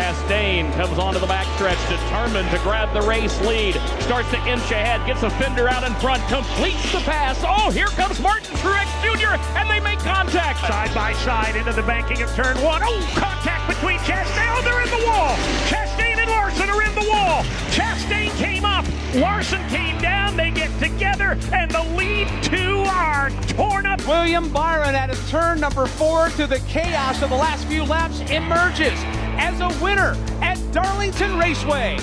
Chastain comes onto the backstretch, determined to grab the race lead. Starts to inch ahead, gets a fender out in front, completes the pass. Oh, here comes Martin Truex Jr., and they make contact. Side by side into the banking of turn one. Oh, contact between Chastain. Oh, they're in the wall. Chastain and Larson are in the wall. Chastain came up. Larson came down. They get together, and the lead two are torn up. William Byron at his turn number four to the chaos of the last few laps emerges as a winner at Darlington Raceway.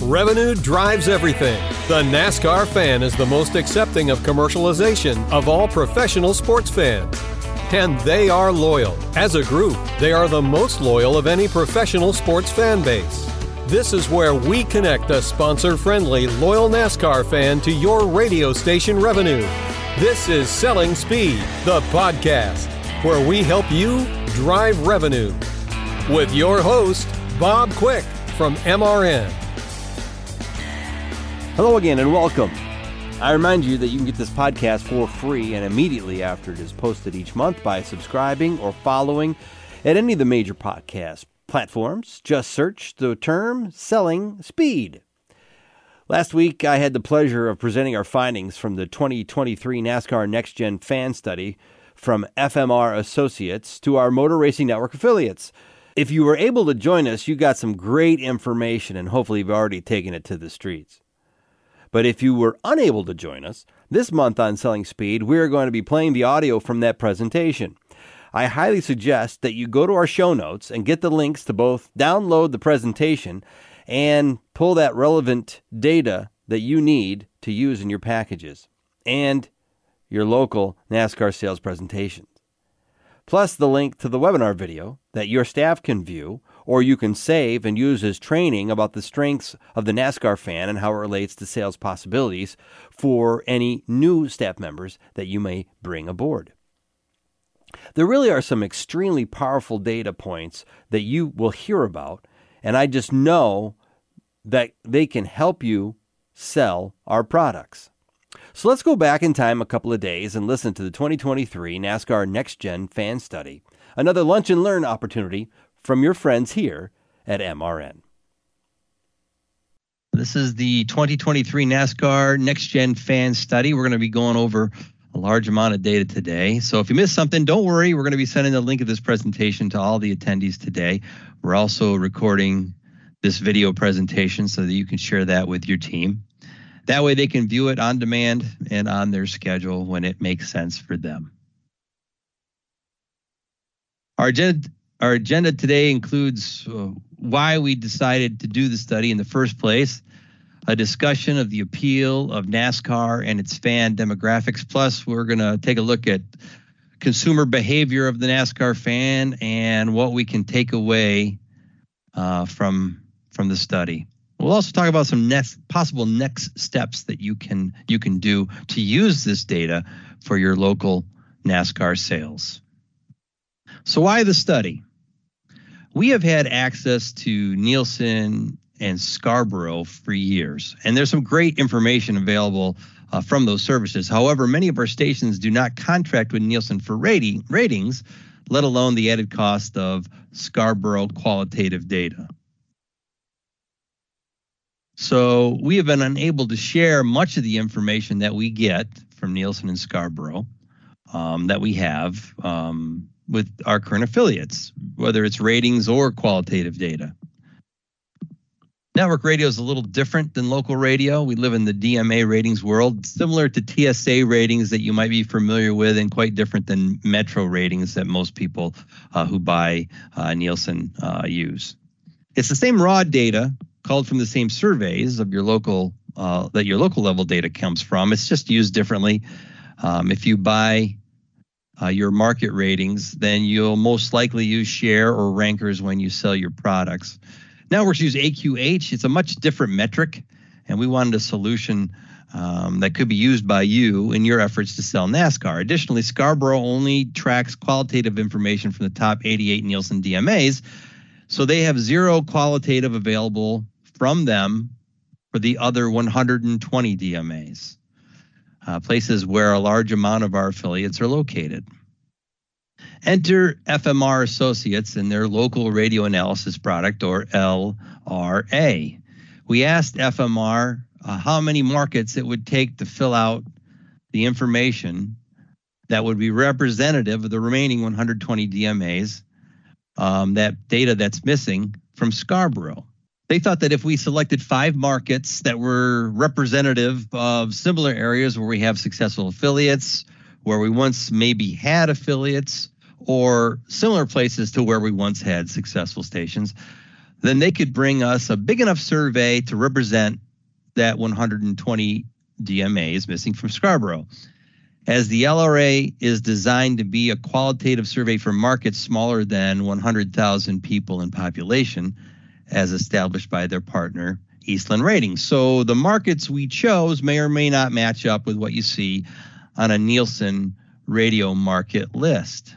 Revenue drives everything. The NASCAR fan is the most accepting of commercialization of all professional sports fans. And they are loyal. As a group, they are the most loyal of any professional sports fan base. This is where we connect the sponsor friendly, loyal NASCAR fan to your radio station revenue. This is Selling Speed, the podcast, where we help you drive revenue. With your host, Bob Quick from MRN. Hello again and welcome. I remind you that you can get this podcast for free and immediately after it is posted each month by subscribing or following at any of the major podcast platforms. Just search the term selling speed. Last week, I had the pleasure of presenting our findings from the 2023 NASCAR Next Gen Fan Study from FMR Associates to our Motor Racing Network affiliates. If you were able to join us, you got some great information and hopefully you've already taken it to the streets. But if you were unable to join us, this month on Selling Speed, we're going to be playing the audio from that presentation. I highly suggest that you go to our show notes and get the links to both download the presentation and pull that relevant data that you need to use in your packages and your local NASCAR sales presentations. Plus, the link to the webinar video that your staff can view or you can save and use as training about the strengths of the NASCAR fan and how it relates to sales possibilities for any new staff members that you may bring aboard. There really are some extremely powerful data points that you will hear about, and I just know that they can help you sell our products. So let's go back in time a couple of days and listen to the 2023 NASCAR Next Gen Fan Study, another lunch and learn opportunity from your friends here at MRN. This is the 2023 NASCAR Next Gen Fan Study. We're going to be going over a large amount of data today. So if you missed something, don't worry. We're going to be sending the link of this presentation to all the attendees today. We're also recording this video presentation so that you can share that with your team. That way they can view it on demand and on their schedule when it makes sense for them. Our agenda, our agenda today includes uh, why we decided to do the study in the first place, a discussion of the appeal of NASCAR and its fan demographics. Plus, we're going to take a look at consumer behavior of the NASCAR fan and what we can take away uh, from from the study. We'll also talk about some next possible next steps that you can you can do to use this data for your local NASCAR sales. So why the study? We have had access to Nielsen and Scarborough for years, and there's some great information available uh, from those services. However, many of our stations do not contract with Nielsen for rating, ratings, let alone the added cost of Scarborough qualitative data. So we have been unable to share much of the information that we get from Nielsen and Scarborough um, that we have um, with our current affiliates, whether it's ratings or qualitative data. Network radio is a little different than local radio. We live in the DMA ratings world, similar to TSA ratings that you might be familiar with, and quite different than Metro ratings that most people uh, who buy uh, Nielsen uh, use. It's the same raw data called from the same surveys of your local uh, that your local level data comes from. It's just used differently. Um, if you buy uh, your market ratings, then you'll most likely use share or rankers when you sell your products. Networks use AQH. It's a much different metric, and we wanted a solution um, that could be used by you in your efforts to sell NASCAR. Additionally, Scarborough only tracks qualitative information from the top 88 Nielsen DMAs, so they have zero qualitative available from them for the other 120 DMAs, uh, places where a large amount of our affiliates are located. Enter FMR Associates and their local radio analysis product, or LRA. We asked FMR uh, how many markets it would take to fill out the information that would be representative of the remaining 120 DMAs, um, that data that's missing from Scarborough. They thought that if we selected five markets that were representative of similar areas where we have successful affiliates, where we once maybe had affiliates, or similar places to where we once had successful stations, then they could bring us a big enough survey to represent that 120 DMAs missing from Scarborough. As the LRA is designed to be a qualitative survey for markets smaller than 100,000 people in population, as established by their partner, Eastlan Ratings. So the markets we chose may or may not match up with what you see on a Nielsen radio market list.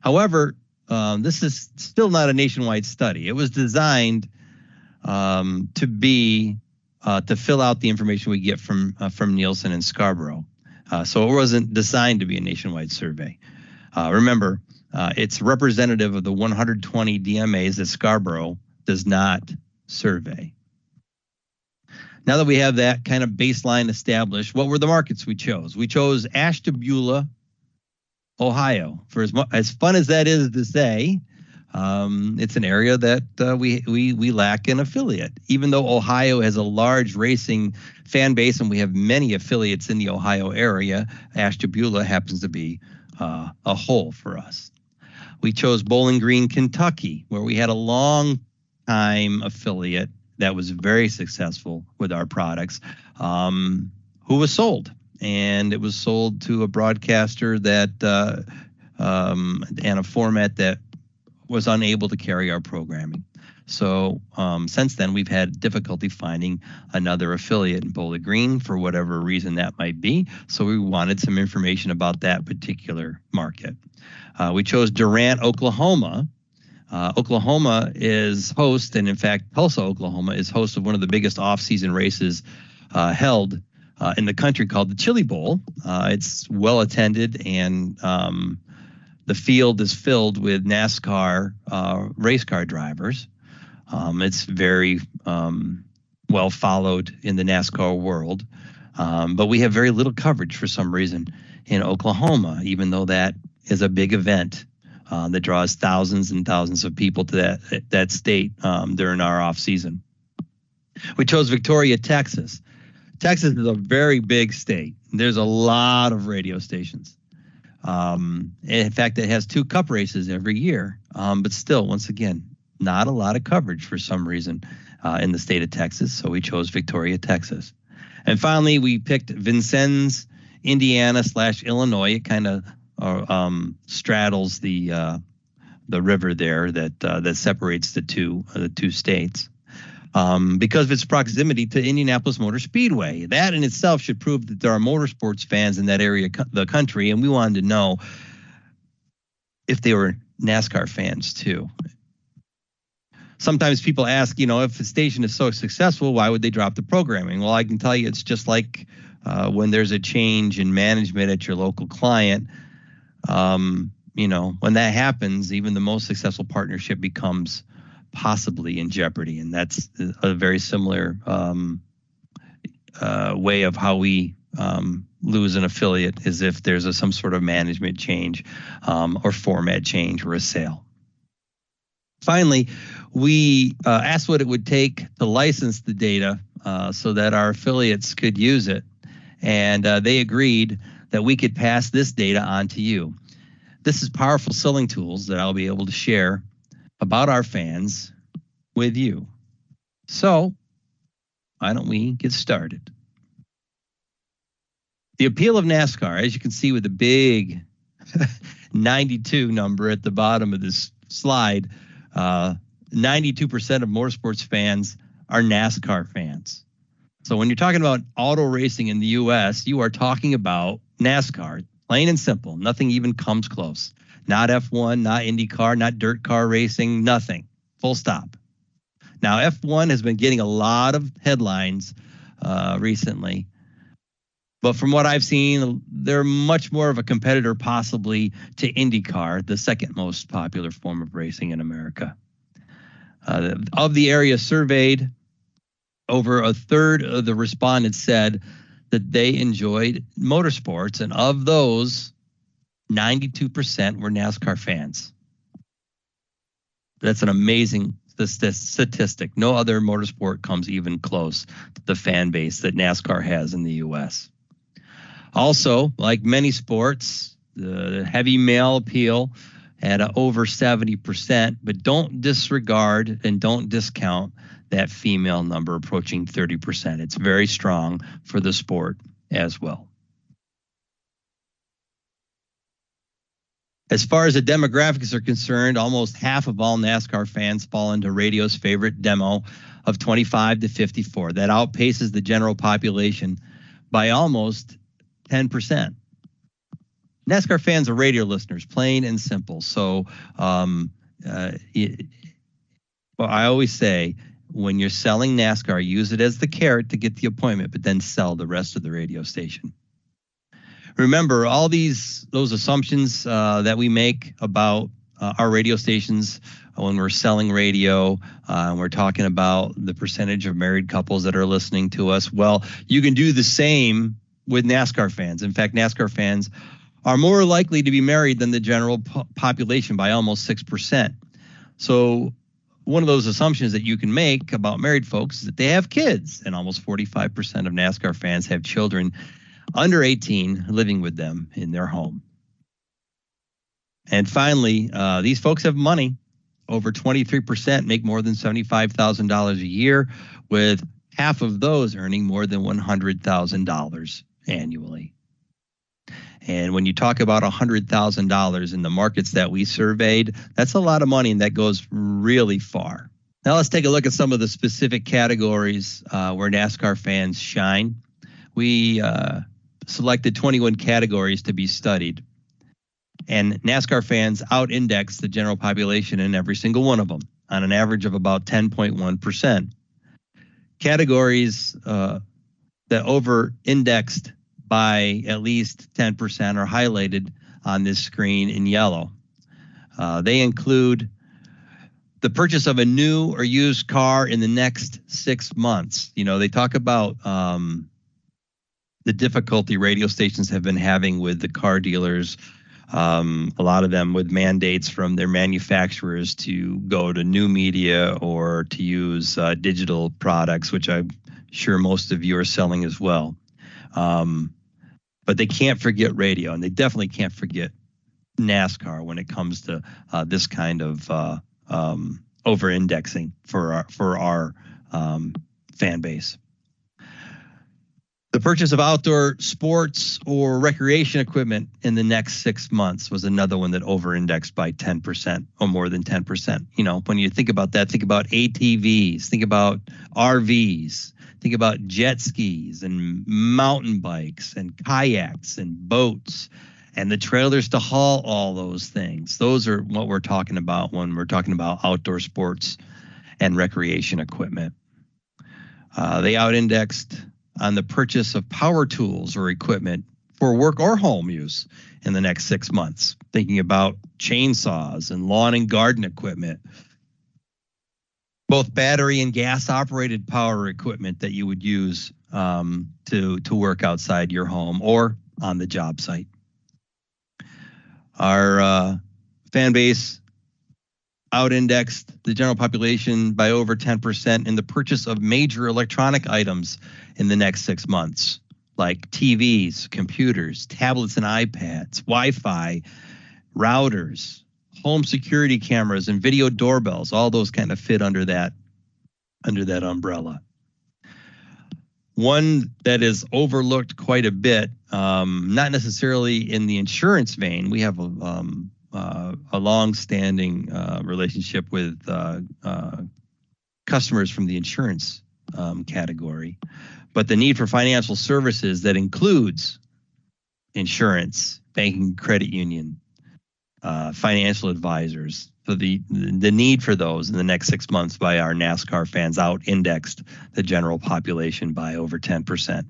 However, um, this is still not a nationwide study. It was designed um, to be uh, to fill out the information we get from uh, from Nielsen and Scarborough. Uh, so it wasn't designed to be a nationwide survey. Uh, remember, uh, it's representative of the 120 DMAs that Scarborough does not survey. Now that we have that kind of baseline established, what were the markets we chose? We chose Ashtabula, Ohio. For as, as fun as that is to say, um, it's an area that uh, we, we we lack an affiliate. Even though Ohio has a large racing fan base and we have many affiliates in the Ohio area, Ashtabula happens to be uh, a hole for us. We chose Bowling Green, Kentucky, where we had a long time affiliate that was very successful with our products, um, who was sold. And it was sold to a broadcaster that uh, um, and a format that was unable to carry our programming. So um, since then, we've had difficulty finding another affiliate in Bowling Green for whatever reason that might be. So we wanted some information about that particular market. Uh, we chose Durant, Oklahoma. Uh, Oklahoma is host, and in fact, Tulsa, Oklahoma is host of one of the biggest off-season races uh, held uh, in the country called the Chili Bowl. Uh, it's well attended and um, the field is filled with NASCAR uh, race car drivers. Um, it's very um, well followed in the NASCAR world, um, but we have very little coverage for some reason in Oklahoma, even though that is a big event uh, that draws thousands and thousands of people to that that state um, during our off season. We chose Victoria, Texas. Texas is a very big state. There's a lot of radio stations. Um, in fact, it has two cup races every year, um, but still, once again, not a lot of coverage for some reason uh, in the state of Texas. So we chose Victoria, Texas. And finally, we picked Vincennes, Indiana slash Illinois. It kind of uh, um, straddles the uh, the river there that uh, that separates the two uh, the two states um, because of its proximity to Indianapolis Motor Speedway. That in itself should prove that there are motorsports fans in that area of the country, and we wanted to know if they were NASCAR fans too. Sometimes people ask, you know, if a station is so successful, why would they drop the programming? Well, I can tell you it's just like uh, when there's a change in management at your local client. Um, you know, when that happens, even the most successful partnership becomes possibly in jeopardy. And that's a very similar um, uh, way of how we um, lose an affiliate is if there's a, some sort of management change um, or format change or a sale. Finally, we uh, asked what it would take to license the data uh, so that our affiliates could use it. And uh, they agreed that we could pass this data on to you. This is powerful selling tools that I'll be able to share about our fans with you. So, why don't we get started? The appeal of NASCAR, as you can see with the big 92 number at the bottom of this slide, uh, 92% of motorsports fans are NASCAR fans. So when you're talking about auto racing in the US, you are talking about NASCAR, plain and simple. Nothing even comes close not F1, not IndyCar, not dirt car racing, nothing. Full stop. Now, F1 has been getting a lot of headlines uh, recently But from what I've seen, they're much more of a competitor, possibly to IndyCar, the second most popular form of racing in America. Uh, of the area surveyed, over a third of the respondents said that they enjoyed motorsports, and of those, 92% were NASCAR fans. That's an amazing statistic. No other motorsport comes even close to the fan base that NASCAR has in the U.S. Also, like many sports, the heavy male appeal at over 70%, but don't disregard and don't discount that female number approaching 30%. It's very strong for the sport as well. As far as the demographics are concerned, almost half of all NASCAR fans fall into radio's favorite demo of 25 to 54. That outpaces the general population by almost 10%. NASCAR fans are radio listeners, plain and simple. So, um, uh, it, well, I always say when you're selling NASCAR, use it as the carrot to get the appointment, but then sell the rest of the radio station. Remember, all these those assumptions uh, that we make about uh, our radio stations when we're selling radio, uh, and we're talking about the percentage of married couples that are listening to us. Well, you can do the same with NASCAR fans. In fact, NASCAR fans are more likely to be married than the general po- population by almost 6%. So, one of those assumptions that you can make about married folks is that they have kids, and almost 45% of NASCAR fans have children under 18 living with them in their home. And finally, uh, these folks have money. Over 23% make more than $75,000 a year, with half of those earning more than $100,000 annually. And when you talk about $100,000 in the markets that we surveyed, that's a lot of money and that goes really far. Now let's take a look at some of the specific categories uh, where NASCAR fans shine. We uh, selected 21 categories to be studied. And NASCAR fans out index the general population in every single one of them on an average of about 10.1%. Categories uh, that over indexed by at least 10% are highlighted on this screen in yellow. Uh, they include the purchase of a new or used car in the next six months. You know, they talk about um, the difficulty radio stations have been having with the car dealers. Um, a lot of them with mandates from their manufacturers to go to new media or to use uh, digital products, which I'm sure most of you are selling as well. Um, but they can't forget radio, and they definitely can't forget NASCAR when it comes to uh, this kind of uh, um, over-indexing for our for our um, fan base. The purchase of outdoor sports or recreation equipment in the next six months was another one that over-indexed by 10% or more than 10%. You know, when you think about that, think about ATVs, think about RVs, Think about jet skis and mountain bikes and kayaks and boats and the trailers to haul all those things. Those are what we're talking about when we're talking about outdoor sports and recreation equipment. Uh, they out-indexed on the purchase of power tools or equipment for work or home use in the next six months. Thinking about chainsaws and lawn and garden equipment, both battery and gas operated power equipment that you would use um, to to work outside your home or on the job site. Our uh, fan base out indexed the general population by over 10% in the purchase of major electronic items in the next six months, like TVs, computers, tablets, and iPads, Wi Fi, routers, home security cameras and video doorbells. All those kind of fit under that under that umbrella. One that is overlooked quite a bit um, not necessarily in the insurance vein. We have a, um, uh, a long-standing uh, relationship with uh, uh customers from the insurance um, category but the need for financial services that includes insurance banking credit union uh, financial advisors. So the the need for those in the next six months by our NASCAR fans out indexed the general population by over 10%.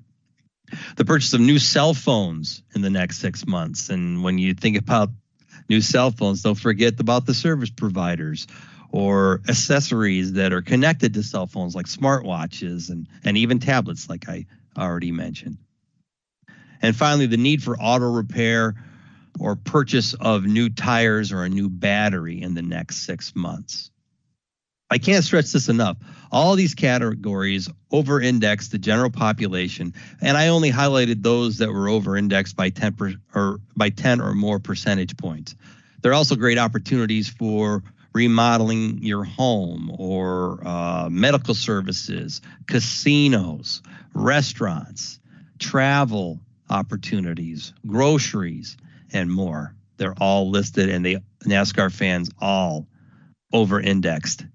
The purchase of new cell phones in the next six months. And when you think about new cell phones, don't forget about the service providers or accessories that are connected to cell phones like smartwatches and, and even tablets, like I already mentioned. And finally, the need for auto repair or purchase of new tires or a new battery in the next six months. I can't stress this enough. All these categories over index the general population, and I only highlighted those that were over indexed by 10 per, or by 10 or more percentage points. There are also great opportunities for remodeling your home or uh, medical services, casinos, restaurants, travel opportunities, groceries, and more. They're all listed, and the NASCAR fans all over indexed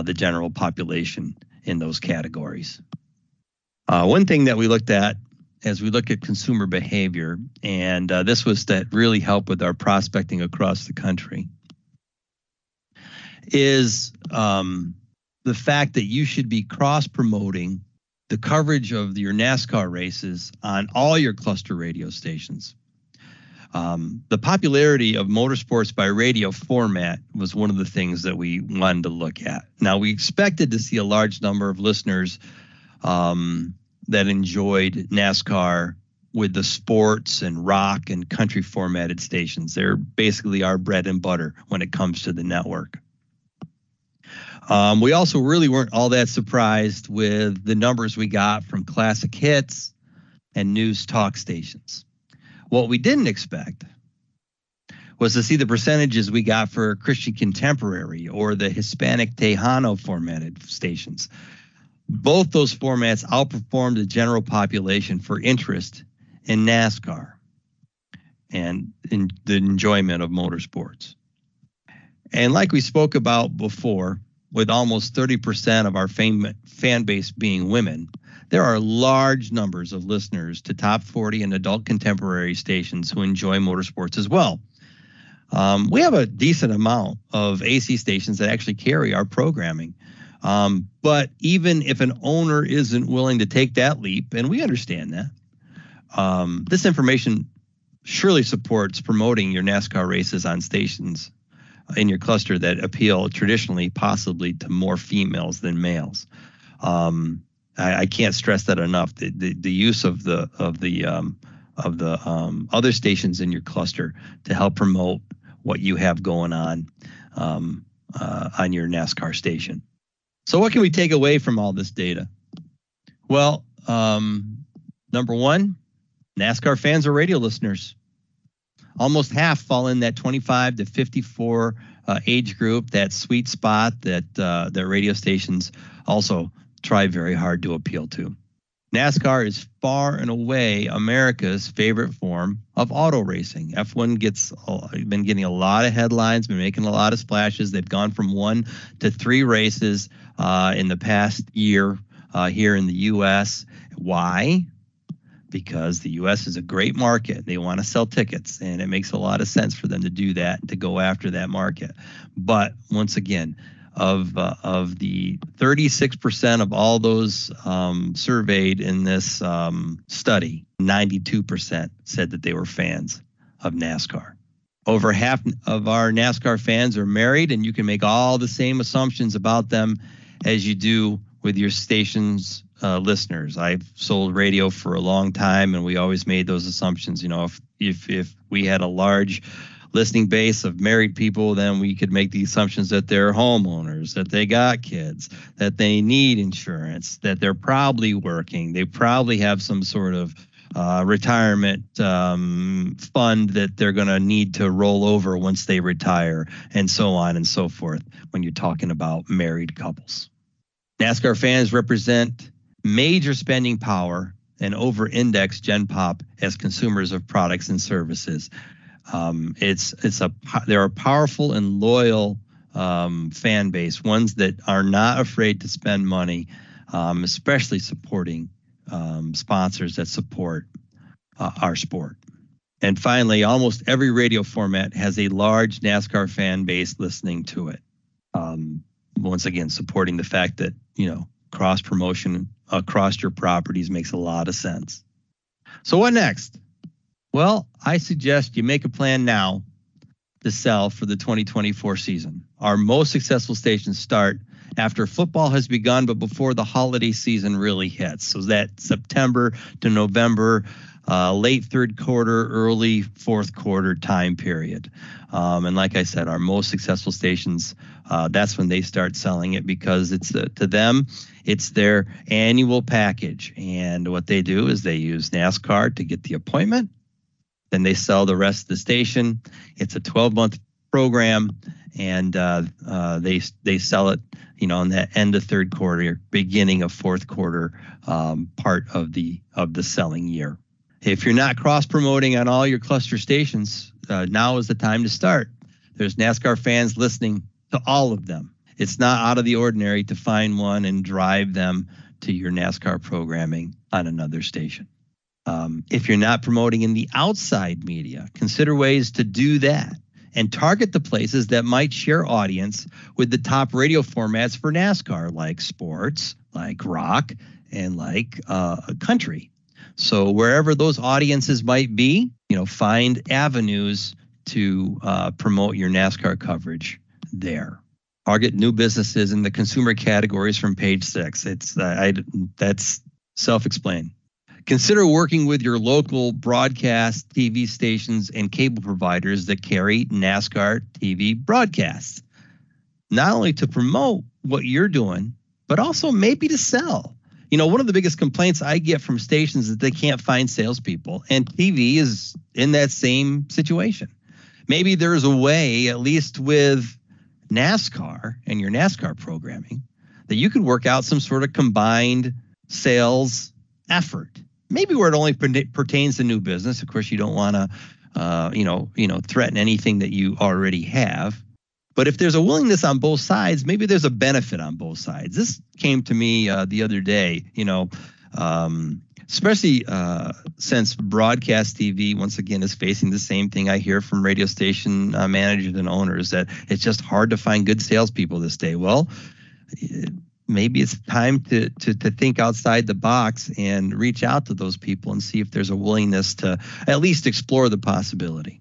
the general population in those categories. Uh, one thing that we looked at as we look at consumer behavior, and uh, this was to really help with our prospecting across the country is um, the fact that you should be cross promoting the coverage of your NASCAR races on all your cluster radio stations. Um, the popularity of motorsports by radio format was one of the things that we wanted to look at. Now, we expected to see a large number of listeners um, that enjoyed NASCAR with the sports and rock and country formatted stations. They're basically our bread and butter when it comes to the network. Um, we also really weren't all that surprised with the numbers we got from classic hits and news talk stations. What we didn't expect was to see the percentages we got for Christian contemporary or the Hispanic Tejano formatted stations. Both those formats outperformed the general population for interest in NASCAR and in the enjoyment of motorsports. And like we spoke about before, with almost 30% of our fan, fan base being women, there are large numbers of listeners to top 40 and adult contemporary stations who enjoy motorsports as well. Um, we have a decent amount of AC stations that actually carry our programming. Um, but even if an owner isn't willing to take that leap, and we understand that, um, this information surely supports promoting your NASCAR races on stations in your cluster that appeal traditionally possibly to more females than males. Um, I, I, can't stress that enough. The, the, the use of the of the um, of the um, other stations in your cluster to help promote what you have going on um, uh, on your NASCAR station. So, what can we take away from all this data? Well, um, number one, NASCAR fans are radio listeners almost half fall in that 25 to 54 uh, age group, that sweet spot that uh, that radio stations also try very hard to appeal to. NASCAR is far and away America's favorite form of auto racing. F1 gets been getting a lot of headlines, been making a lot of splashes. They've gone from one to three races uh, in the past year uh, here in the U.S. Why? Because the US is a great market. They want to sell tickets, and it makes a lot of sense for them to do that, to go after that market. But once again, of uh, of the 36% of all those um, surveyed in this um, study, 92% said that they were fans of NASCAR. Over half of our NASCAR fans are married, and you can make all the same assumptions about them as you do with your station's uh, listeners. I've sold radio for a long time, and we always made those assumptions. You know, if if if we had a large listening base of married people, then we could make the assumptions that they're homeowners, that they got kids, that they need insurance, that they're probably working, they probably have some sort of uh, retirement um, fund that they're going to need to roll over once they retire, and so on and so forth. When you're talking about married couples. NASCAR fans represent major spending power and over index Gen Pop as consumers of products and services. Um, it's it's a they're a powerful and loyal um, fan base, ones that are not afraid to spend money, um, especially supporting um, sponsors that support uh, our sport. And finally, almost every radio format has a large NASCAR fan base listening to it. Um, once again, supporting the fact that you know cross promotion across your properties makes a lot of sense. So what next? Well, I suggest you make a plan now to sell for the 2024 season. Our most successful stations start after football has begun, but before the holiday season really hits. So that September to November, uh, late third quarter, early fourth quarter time period. Um, and like I said, our most successful stations, uh, that's when they start selling it because it's uh, to them, it's their annual package. And what they do is they use NASCAR to get the appointment. Then they sell the rest of the station. It's a 12 month program, and uh, uh, they they sell it, you know, in that end of third quarter, beginning of fourth quarter um, part of the of the selling year. If you're not cross promoting on all your cluster stations, uh, now is the time to start. There's NASCAR fans listening to all of them. It's not out of the ordinary to find one and drive them to your NASCAR programming on another station. Um, if you're not promoting in the outside media, consider ways to do that and target the places that might share audience with the top radio formats for NASCAR, like sports, like rock, and like uh, country. So wherever those audiences might be, you know, find avenues to uh, promote your NASCAR coverage there. Target new businesses in the consumer categories from page six. It's I, that's self-explained. Consider working with your local broadcast TV stations and cable providers that carry NASCAR TV broadcasts, not only to promote what you're doing, but also maybe to sell. You know, one of the biggest complaints I get from stations is they can't find salespeople, and TV is in that same situation. Maybe there's a way, at least with NASCAR and your NASCAR programming, that you could work out some sort of combined sales effort. Maybe where it only pertains to new business. Of course, you don't want to, uh, you know, you know, threaten anything that you already have. But if there's a willingness on both sides, maybe there's a benefit on both sides. This came to me uh, the other day, you know, um, especially uh, since broadcast TV, once again, is facing the same thing I hear from radio station uh, managers and owners that it's just hard to find good salespeople this day. Well, maybe it's time to, to, to think outside the box and reach out to those people and see if there's a willingness to at least explore the possibility.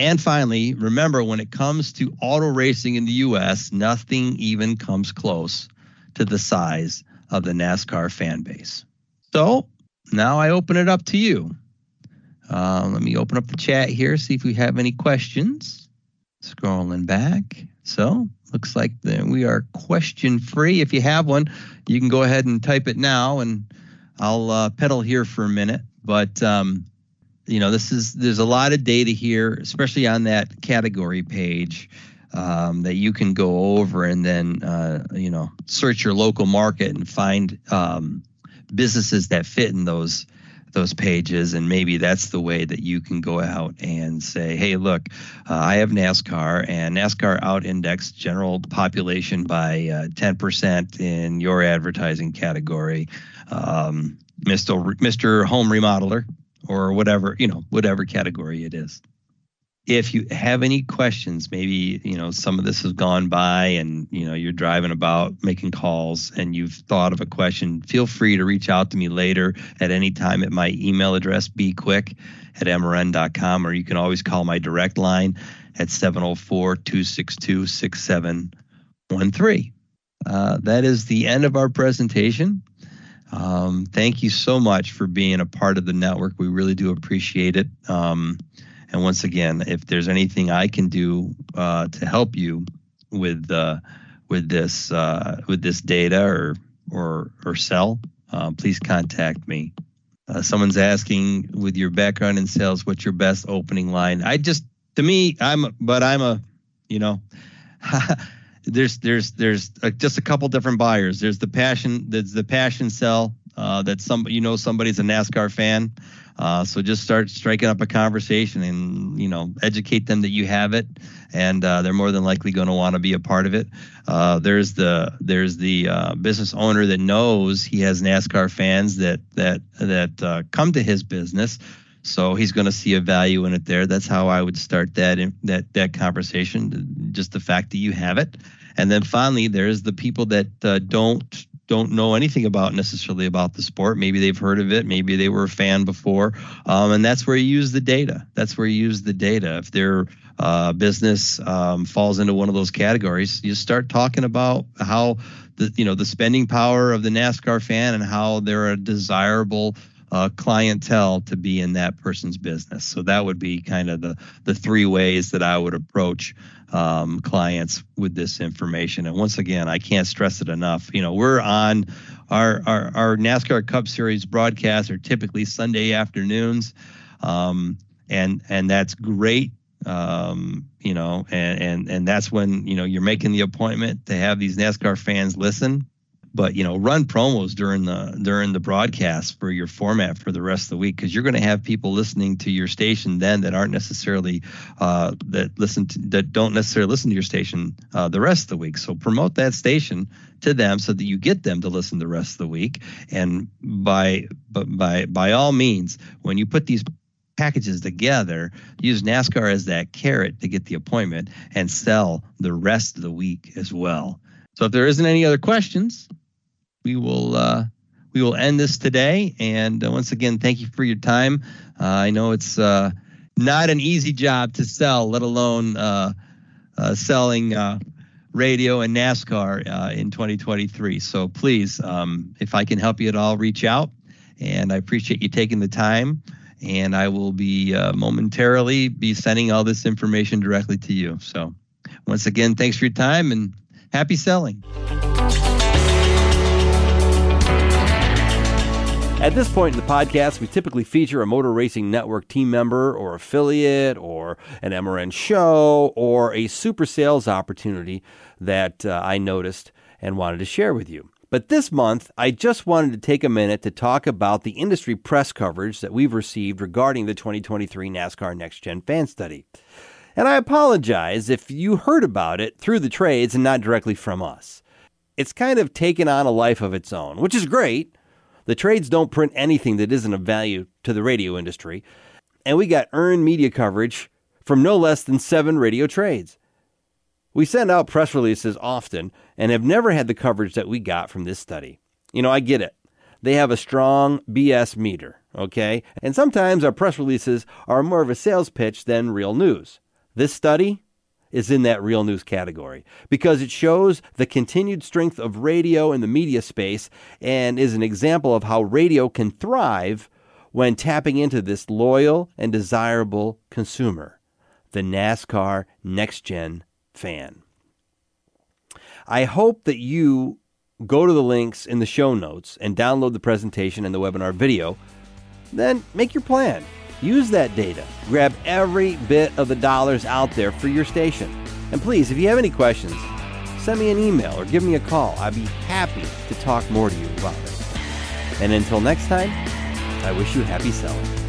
And finally, remember when it comes to auto racing in the US, nothing even comes close to the size of the NASCAR fan base. So now I open it up to you. Uh, let me open up the chat here, see if we have any questions. Scrolling back. So looks like we are question free. If you have one, you can go ahead and type it now, and I'll uh, pedal here for a minute. But um, you know, this is there's a lot of data here, especially on that category page. Um, that you can go over and then uh, you know search your local market and find um, businesses that fit in those those pages and maybe that's the way that you can go out and say hey look uh, i have nascar and nascar out indexed general population by uh, 10% in your advertising category um, mr mr home remodeler or whatever, you know, whatever category it is. If you have any questions, maybe, you know, some of this has gone by and, you know, you're driving about making calls and you've thought of a question, feel free to reach out to me later at any time at my email address, quick at mrn.com, or you can always call my direct line at 704 262 6713. Uh, that is the end of our presentation. Um, thank you so much for being a part of the network. We really do appreciate it. Um, and once again, if there's anything I can do uh, to help you with uh, with this uh, with this data or or or sell, uh, please contact me. Uh, someone's asking, with your background in sales, what's your best opening line? I just, to me, I'm, but I'm a, you know. there's there's there's just a couple different buyers. There's the passion. There's the passion sell. Uh, that some you know somebody's a NASCAR fan. Uh, so just start striking up a conversation and you know educate them that you have it, and uh, they're more than likely going to want to be a part of it. Uh, there's the there's the uh, business owner that knows he has NASCAR fans that that that uh, come to his business. So he's going to see a value in it there. That's how I would start that that that conversation. Just the fact that you have it, and then finally there's the people that uh, don't don't know anything about necessarily about the sport. Maybe they've heard of it. Maybe they were a fan before. Um, and that's where you use the data. That's where you use the data. If their uh, business um, falls into one of those categories, you start talking about how the you know the spending power of the NASCAR fan and how they're a desirable uh, clientele to be in that person's business. So that would be kind of the the three ways that I would approach um, clients with this information. And once again, I can't stress it enough. You know, we're on our our, our NASCAR Cup Series broadcasts are typically Sunday afternoons, um, and and that's great. Um, you know, and and and that's when you know you're making the appointment to have these NASCAR fans listen but you know run promos during the during the broadcast for your format for the rest of the week because you're going to have people listening to your station then that aren't necessarily uh, that listen to, that don't necessarily listen to your station uh, the rest of the week. So promote that station to them so that you get them to listen the rest of the week. And by by by all means when you put these packages together use nascar as that carrot to get the appointment and sell the rest of the week as well. So if there isn't any other questions we will uh, we will end this today. And uh, once again, thank you for your time. Uh, I know it's uh, not an easy job to sell, let alone uh, uh, selling radio and NASCAR in 2023. So please, um, if I can help you at all, reach out. And I appreciate you taking the time. And I will be momentarily be sending all this information directly to you. So once again, thanks for your time and happy selling. At this point in the podcast, we typically feature a Motor Racing Network team member or affiliate or an MRN show or a super sales opportunity that uh, I noticed and wanted to share with you. But this month, I just wanted to take a minute to talk about the industry press coverage that we've received regarding the 2023 NASCAR Next Gen Fan Study. And I apologize if you heard about it through the trades and not directly from us. It's kind of taken on a life of its own, which is great the trades don't print anything that isn't of value to the radio industry, and we got earned media coverage from no less than seven radio trades. We send out press releases often and have never had the coverage that we got from this study. You know, I get it. They have a strong BS meter, okay? And sometimes our press releases are more of a sales pitch than real news. This study, is in that real news category because it shows the continued strength of radio in the media space and is an example of how radio can thrive when tapping into this loyal and desirable consumer, the NASCAR Next Gen fan. I hope that you go to the links in the show notes and download the presentation and the webinar video. Then make your plan. Use that data. Grab every bit of the dollars out there for your station. And please, if you have any questions, send me an email or give me a call. I'd be happy to talk more to you about it. And until next time, I wish you happy selling.